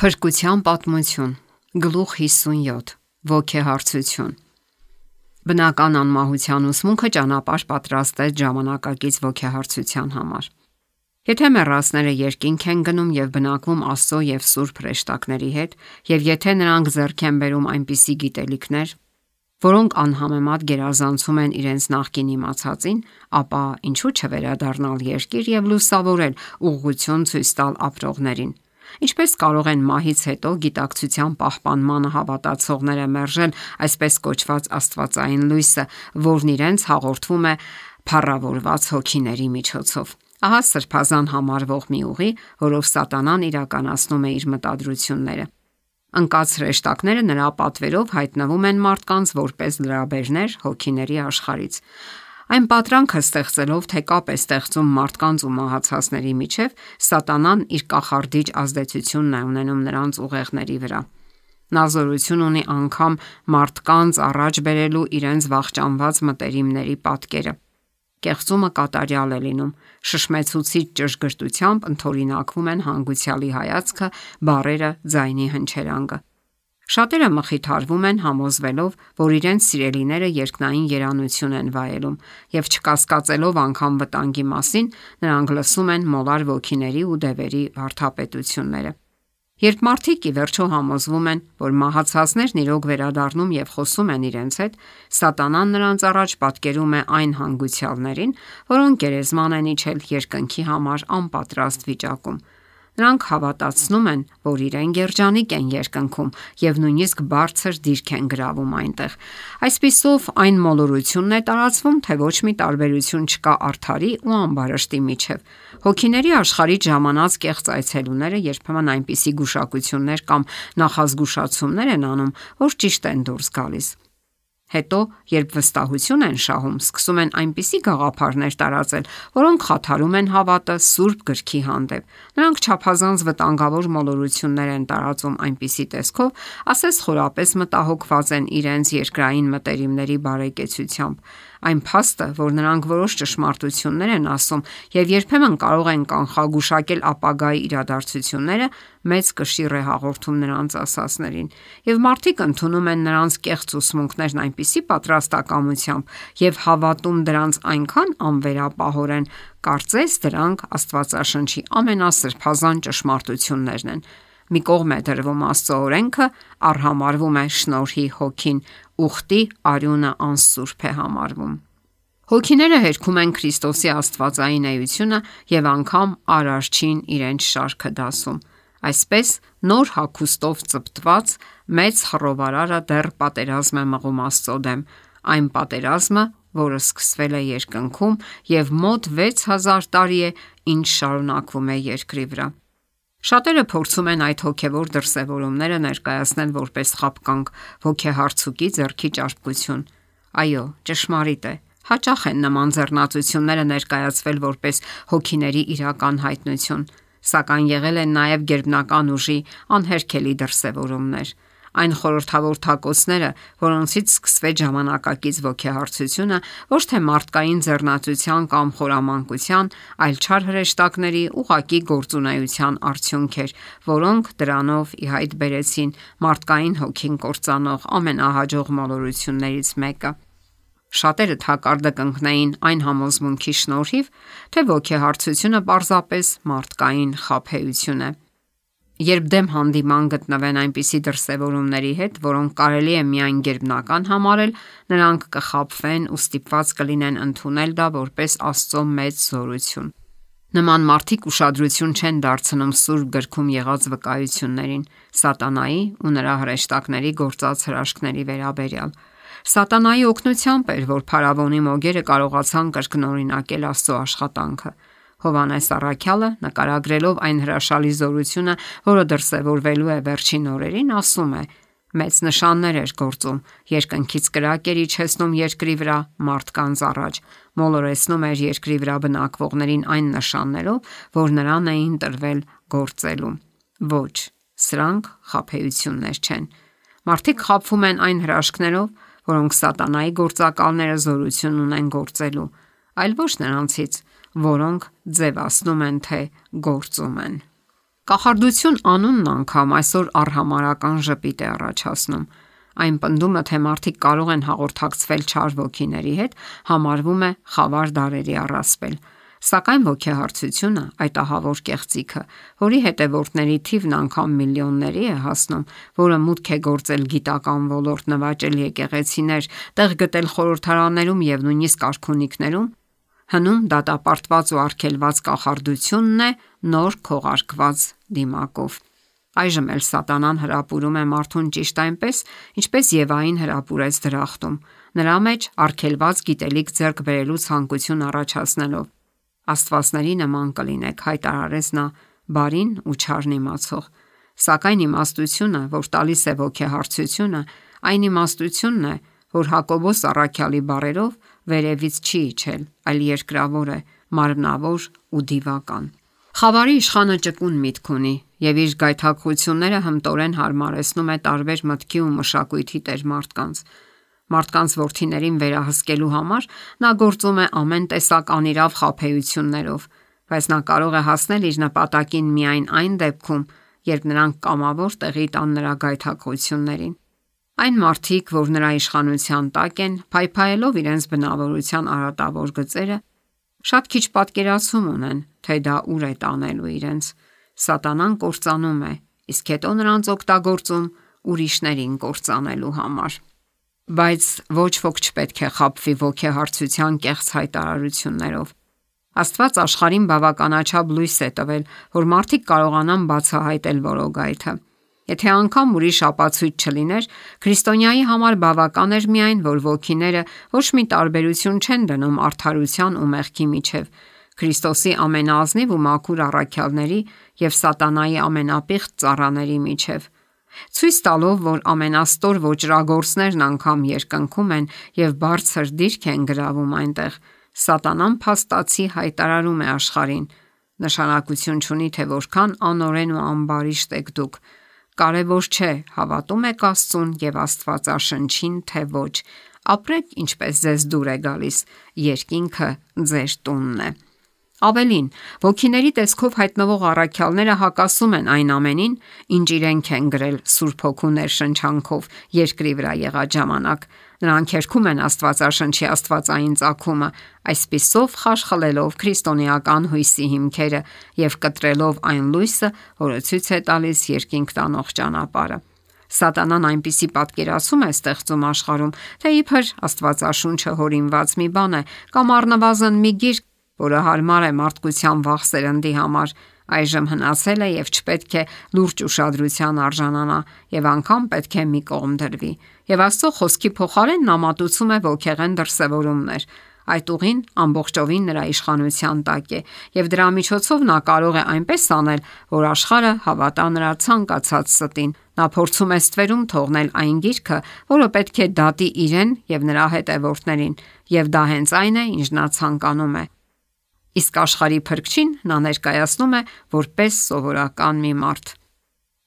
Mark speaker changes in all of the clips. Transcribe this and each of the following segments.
Speaker 1: Փրկության պատմություն. Գլուխ 57 Ոգեհարցություն. Բնական անմահության ուսմունքը ճանապարհ պատրաստեց ժամանակակից ոգեհարցության համար։ Եթե մեռածները երկինք են գնում եւ բնակվում Աստծո եւ Սուրբ հրեշտակների հետ, եւ եթե նրանք ձեռք են բերում այնպիսի գիտելիքներ, որոնք անհամեմատ գերազանցում են իրենց նախկին իմացածին, ապա ինչու՞ չվերադառնալ երկիր եւ լուսավորել ուղղություն ցույց տալ ապրողներին։ Ինչպես կարող են մահից հետո գիտակցության պահպանմանը հավատացողները մերժել այսպես կոչված Աստվածային լույսը, որն իրենց հաղորդվում է փառավորված հոգիների միջոցով։ Ահա սրբազան համարվող մի ուղի, որով սատանան իրականացնում է իր մտադրությունները։ Անկած հրեշտակները նրա պատվերով հայտնվում են մարդկանց որպես լրաբերներ հոգիների աշխարից։ Այն պատրանքը ստեղծելով, թե կապ է ստեղծում մարդկանց ու մահացածների միջև, սատանան իր կախարդիչ ազդեցությունն է ունենում նրանց ուղեղների վրա։ Նա զորություն ունի անգամ մարդկանց առաջ բերելու իրենց վախճանված մտերիմների պատկերը։ Կեղծումը կատարյալ է լինում, շշմեցուցիչ ճշգրտությամբ ընթորինակվում են հանգուցյալի հայացքը, բարերը, ձայնի հնչերանգը։ Շատերը մխիթարվում են համոզվելով, որ իրենց սիրելիները երկնային երանություն են վայելում, եւ չկասկածելով անգամ վտանգի մասին, նրանք լսում են մոլար ոգիների ու դևերի վարդապետությունները։ Երբ մարդիկ ի վերջո համոզվում են, որ մահացածներն իրոք վերադառնում եւ խոսում են իրենց հետ, սատանան նրանց առաջ պատկերում է այն հանգուցյալներին, որոնք գերեզման են իջել երկնքի համար անպատրաստ վիճակում։ Նրանք հավատացնում են, որ իրեն երջանիկ են երկնքում եւ նույնիսկ բարձր դիրք են գրավում այնտեղ։ Այսպիսով այն մոլորությունն է տարածվում, թե ոչ մի տարբերություն չկա արդարի ու ամբարշտի միջև։ Հոգիների աշխարհից ժամանած կեղծ այցելուները երբեմն այնպիսի գուշակություններ կամ նախազգուշացումներ են անում, որ ճիշտ են դուրս գալիս։ Հետո, երբ վստահություն են շահում, սկսում են այնպիսի գաղափարներ տարածել, որոնք խաթարում են հավատը Սուրբ գրքի հանդեպ։ Նրանք չափազանց վտանգավոր մոլորություններ են տարածում այնպիսի տեսքով, ասես խորապես մտահոգված են իրենց երկրային մտերիմների բարեկեցությամբ։ Այն փաստը, որ նրանք որոշ ճշմարտություններ են ասում եւ երբեմն կարող են կանխագուշակել ապագայի իրադարձությունները, մեծ կշիռ է հաղորդում նրանց ասածներին, եւ մարդիկ ընդունում են նրանց կեղծ ուսմունքներն այնպիսի պատրաստակամությամբ եւ հավատում դրանց այնքան անվերապահորեն, կարծես դրանք Աստվածաշնչի ամենասրբազան ճշմարտություններն են։ Մի կողմ է դրվում Աստծո օրենքը, արհամարվում է շնորհի հոգին, ուխտի արյունը անսուրբ է համարվում։ Հոգիները հերքում են Քրիստոսի Աստվածային էությունը եւ անգամ արարչին իրենց շարքը դասում։ Այսպես նոր հագուստով ծպտված մեծ խռովարարը դեռ պատերազմ է մղում Աստծո դեմ, այն պատերազմը, որը սկսվել է երկնքում եւ մոտ 6000 տարի է ինչ շարունակվում է երկրի վրա։ Շատերը փորձում են այդ հոգևոր դրսևորումները ներկայացնել որպես խապկանք, հոգեհարցուկի ձեռքի ճարպկություն։ Այո, ճշմարիտ է, Հաճախ են նման ձեռնացությունները ներկայացվել որպես հոգիների իրական հայտնություն, սակայն եղել են նաև գերբնական ուժի անհերքելի դրսևորումներ։ Այն խորթավոր թակոցները, որոնցից սկսվեց ժամանակակից ոգեհարցությունը, ոչ թե մարդկային ձեռնացության կամ խորամանկության, այլ չար հրեշտակների ուղակի գործունեության արդյունք էր, որոնք դրանով ի հայտ բերեցին մարդկային հոգին կործանող ամենահաջող մոլորություններից մեկը։ Շատերը թակարդը կընկնեին այն համոզմունքի շնորհիվ, թե ոգեհարցությունը պարզապես մարդկային խափեություն է։ Երբ դեմ հանդիման գտնվեն այնպիսի դրսևորումների հետ, որոնք կարելի է միայն գերբնական համարել, նրանք կխաբվեն ու ստիպված կլինեն ընդունել դա որպես Աստծո մեծ զորություն։ Նման մարդիկ ուշադրություն չեն դարձնում Սուրբ գրքում եղած վկայություններին, Սատանայի ու նրա հրեշտակների գործած հրաշքների վերաբերյալ։ Սատանայի օգնությամբ էր, որ Փարավոնի մոգերը կարողացան կրկնօրինակել Աստծո աշխատանքը։ Հովանես Առաքյալը նկարագրելով այն հրաշալի զորությունը, որը դրսևորվելու է վերջին օրերին, ասում է. Մեծ նշաններ էր գործում, երկնքից կրակ էր իջեցնում երկրի վրա մարդկանց առաջ, մոլորեցնում էր երկրի վրա բնակվողներին այն նշաններով, որ նրան էին տրվել գործելու։ Ոչ, սրանք խափեություններ չեն։ Մարդիկ խափվում են այն հրաշքներով, որոնք սատանայի գործակալները զորություն ունեն գործելու, այլ ոչ նրանցից, որոնք ձևացնում են թե գործում են։ Կախարդություն անունն անգամ այսօր արհամարական ժպիտ է առաջացնում։ Այն պնդումը, թե մարդիկ կարող են հաղորդակցվել չար ոգիների հետ, համարվում է խավար դարերի առասպել։ Սակայն ոգեհարցությունը, այդ ահավոր կեղծիքը, որի հետևորդների թիվն անգամ միլիոնների է հասնում, որը մուտք է գործել գիտական ոլորտ, նվաճել եկեղեցիներ, տեղ գտել խորհրդարաններում եւ նույնիսկ արքունիքներում, հնում դատապարտված ու արգելված կախարդությունն է նոր քողարկված դիմակով։ Այժմ էլ սատանան հրապուրում է մարդուն ճիշտ այնպես, ինչպես Եվային հրապուրեց դրախտում, նրա մեջ արգելված գիտելիք ձեռք բերելու ցանկություն առաջացնելով։ Աստվածների նման կլինեք, հայտարարեց նա բարին ու չարն իմացող։ Սակայն իմաստությունը, որ տալիս է ոգեհարցությունը, այն իմաստությունն է, որ Հակոբոս առաքյալի բարերով վերևից չի իջել, այլ երկրավոր է, մարմնավոր ու դիվական։ Խավարի իշխանը ճկուն միտք ունի եւ իր գայթակղությունները հմտորեն հարմարեցնում է տարբեր մտքի ու մշակույթի տեր մարդկանց։ Մարդկանց ворթիներին վերահսկելու համար նա գործում է ամեն տեսակ անիրավ խափեություններով, բայց նա կարող է հասնել իր նպատակին միայն այն դեպքում, երբ նրանք կամավոր տեղի տան նրա գայթակղություններին։ Այն մարդիկ, որ նրա իշխանության տակ են, փայփայելով իրենց բնավորության արատավոր գծերը, շատ քիչ պատկերացում ունեն, թե դա ուր է տանելու իրենց։ Սատանան կործանում է, իսկ հետո նրանց օգտագործում ուրիշներին կործանելու համար։ Բայց ոչ ոք չպետք է խաբվի ոգեհարցության կեղծ հայտարարություններով։ Աստված աշխարհին բավականաչափ լույս է տվել, որ մարդիկ կարողանան բացահայտել որոգայթը։ Եթե անգամ ուրիշ ապացույց չլիներ, քրիստոնյայի համար բավական էր միայն, որ ոգիները ոչ մի տարբերություն չեն դնում արդարության ու մեղքի միջև, Քրիստոսի ամենաազնիվ ու մաքուր առաքյալների եւ սատանայի ամենապիղծ ծառաների միջև ցույց տալով, որ ամենաստոր ոճրագործներն անգամ երկնքում են եւ բարձր դիրք են գրավում այնտեղ, սատանան փաստացի հայտարարում է աշխարհին. նշանակություն չունի թե որքան անօրեն ու ամբարիշտ եք դուք, կարևոր չէ հավատում եք Աստծուն եւ Աստվածաշնչին թե ոչ, ապրեք ինչպես ձեզ դուր է գալիս, երկինքը ձեր տունն է։ Ավելին, ոգիների տեսքով հայտնվող առաքյալները հակասում են այն ամենին, ինչ իրենք են գրել Սուրբ Հոգու ներշնչանքով երկրի վրա եղած ժամանակ։ Նրանք երգում են Աստվածաշնչի աստվածային ծագումը, այսպիսով խարխլելով քրիստոնեական հույսի հիմքերը եւ կտրելով այն լույսը, որը ցույց է տալիս երկինք տանող ճանապարհը։ Սատանան այնպիսի պատկերացում է ստեղծում աշխարհում, թե իբր Աստվածաշունչը հորինված մի բան է կամ առնվազն մի գիրք, որը հարմար է մարդկության վախ սերնդի համար, այժմ հնացել է եւ չպետք է լուրջ ուշադրության արժանանա եւ անգամ պետք է մի կողմ դրվի։ Եվ Աստծո խոսքի փոխարեն նա մատուցում է ոգեղեն դրսևորումներ։ Այդ ուղին ամբողջովին նրա իշխանության տակ է եւ դրա միջոցով նա կարող է այնպես անել, որ աշխարհը հավատա նրա ցանկացած ստին։ Նա փորձում է ստվերում թողնել այն գիրքը, որը պետք է դատի իրեն եւ նրա հետևորդներին, եւ դա հենց այն է, ինչ նա ցանկանում է իսկ աշխարհի փրկչին նա ներկայացնում է որպես սովորական մի մարդ։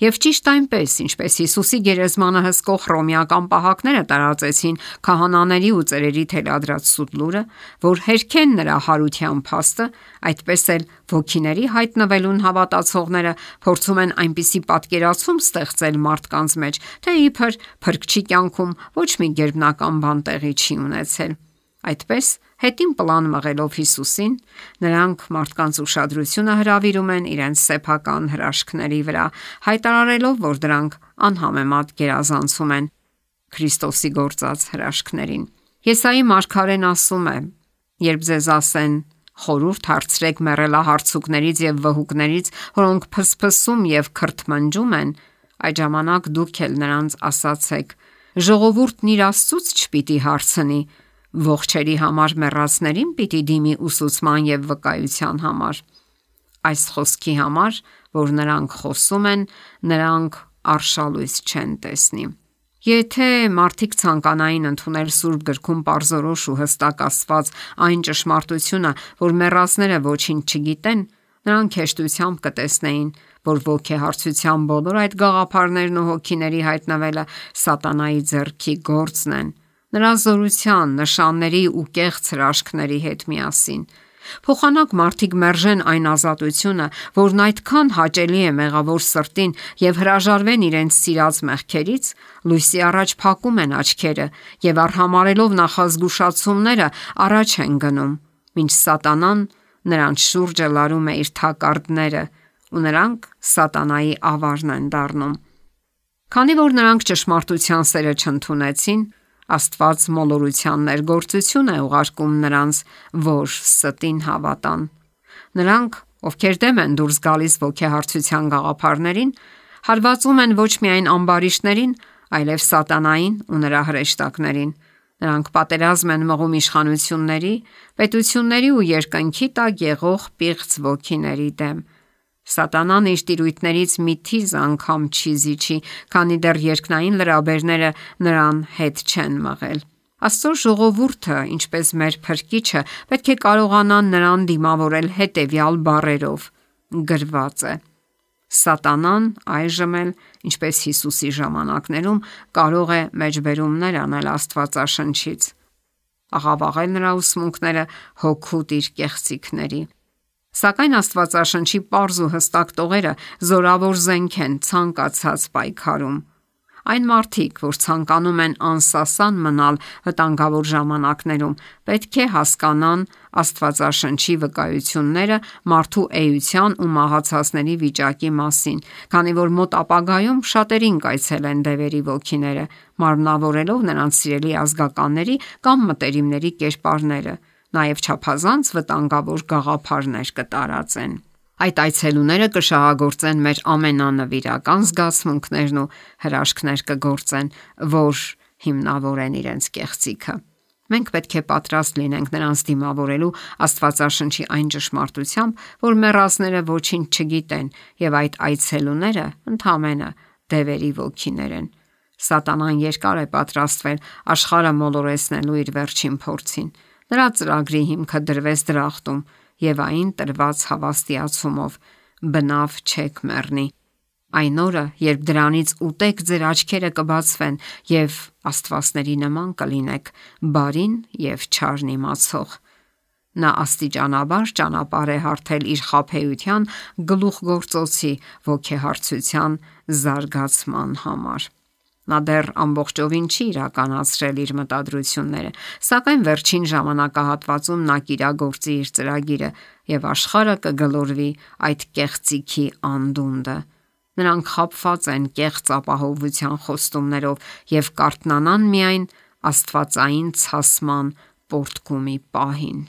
Speaker 1: Եվ ճիշտ այնպես, ինչպես Հիսուսի գերեզմանը հսկող ռոմեական պահակները տարածեցին քահանաների ու ծերերի թելադրած սուտ լուրը, որ հերքեն նրա հարության փաստը, այդպես էլ ոգիների հայտնվելուն հավատացողները փորձում են այնպիսի պատկերացում ստեղծել մարդկանց մեջ, թե իբր փրկչի կյանքում ոչ մի գերբնական բան տեղի չի ունեցել։ Այդպես, հետին պլան մղելով Հիսուսին, նրանք մարդկանց ուշադրությունը հրավիրում են իրենց սեփական հրաշքների վրա, հայտարարելով, որ դրանք անհամեմատ գերազանցում են Քրիստոսի գործած հրաշքներին։ Եսայի մարգարեն ասում է. Երբ ձեզ ասեն խորուրդ հարցրեք մեռելահարցուկներից եւ վհուկներից, որոնք փսփսում եւ քրթմնջում են, այդ ժամանակ դուք էլ նրանց ասացեք. ժողովուրդն իր Աստծուց չպիտի հարցնի, ողջերի համար մեռածներին պիտի դիմի ուսուցման եւ վկայության համար։ Այս խոսքի համար, որ նրանք խոսում են, նրանք արշալույս չեն տեսնի։ Եթե մարդիկ ցանկանային ընդունել Սուրբ գրքում པարզորոշ ու հստակ ասված այն ճշմարտությունը, որ մեռածները ոչինչ չգիտեն, նրանք հեշտությամբ կտեսնեին, որ ոգեհարցության բոլոր այդ գաղափարներն ու հոգիների հայտնվելը սատանայի ձեռքի գործն են նրա զորության, նշանների ու կեղծ հրաշքների հետ միասին։ Փոխանակ մարդիկ մերժեն այն ազատությունը, որն այդքան հաճելի է մեղավոր սրտին եւ հրաժարվեն իրենց սիրած մեղքերից, լույսի առաջ փակում են աչքերը եւ արհամարելով նախազգուշացումները առաջ են գնում, մինչ սատանան նրանց շուրջը լարում է իր թակարդները ու նրանք սատանայի ավարն են դառնում։ Քանի որ նրանք ճշմարտության սերը չընդունեցին, Աստված մոլորության ներգործություն է ուղարկում նրանց, որ ստին հավատան։ Նրանք, ովքեր դեմ են դուրս գալիս ոգեհարցության գաղափարներին, հարվածում են ոչ միայն ամբարիշտներին, այլև սատանային ու նրա հրեշտակներին։ Նրանք պատերազմ են մղում իշխանությունների, պետությունների ու երկնքի տակ եղող պիղծ ոգիների դեմ։ Սատանան իր տիրույթներից մի թիզ անգամ չի զիջի, քանի դեռ երկնային լրաբերները նրան հետ չեն մղել։ Աստծո ժողովուրդը, ինչպես մեր Փրկիչը, պետք է կարողանան նրան դիմավորել հետևյալ բառերով. գրված է։ Սատանան այժմ էլ, ինչպես Հիսուսի ժամանակներում, կարող է մեջբերումներ անել Աստվածաշնչից, աղավաղել նրա ուսմունքները հոգուտ իր կեղծիքների։ Սակայն Աստվածաշնչի պարզ ու հստակ տողերը զորավոր զենք են ցանկացած պայքարում։ Այն մարդիկ, որ ցանկանում են անսասան մնալ վտանգավոր ժամանակներում, պետք է հասկանան Աստվածաշնչի վկայությունները մարդու էության ու մահացածների վիճակի մասին, քանի որ մոտ ապագայում շատերին կայցելեն դևերի ոգիները, մարմնավորելով նրանց սիրելի ազգականների կամ մտերիմների կերպարները, նաև չափազանց վտանգավոր գաղափարներ կտարածեն։ Այդ այցելուները կշահագործեն մեր ամենանվիրական զգացմունքներն ու հրաշքներ կգործեն, որ հիմնավորեն իրենց կեղծիքը։ Մենք պետք է պատրաստ լինենք նրանց դիմավորելու Աստվածաշնչի այն ճշմարտությամբ, որ մեռածները ոչինչ չգիտեն եւ այդ այցելուները ընդհանրապես դևերի ոգիներ են։ Սատանան երկար է պատրաստվել աշխարհը մոլորեցնելու իր վերջին փորձին։ Նրա ծրագրի հիմքը դրվեց դրախտում եւ այն տրված հավաստիացումով՝ բնավ չեք մեռնի։ Այն օրը, երբ դրանից ուտեք, ձեր աչքերը կբացվեն եւ աստվածների նման կլինեք՝ բարին եւ չարն իմացող։ Նա աստիճանաբար ճանապարհ է հարթել իր խաբեության գլուխգործոցի ոգեհարցության զարգացման համար։ Նա դեռ ամբողջովին չի իրականացրել իր մտադրությունները, սակայն վերջին ժամանակահատվածում նա կիրագործի իր ծրագիրը եւ աշխարհը կգլորվի այդ կեղծիքի անդունդը։ Նրանք խաբված են կեղծ ապահովության խոստումներով եւ կարթնանան միայն աստվածային ցասման պոռթկումի պահին։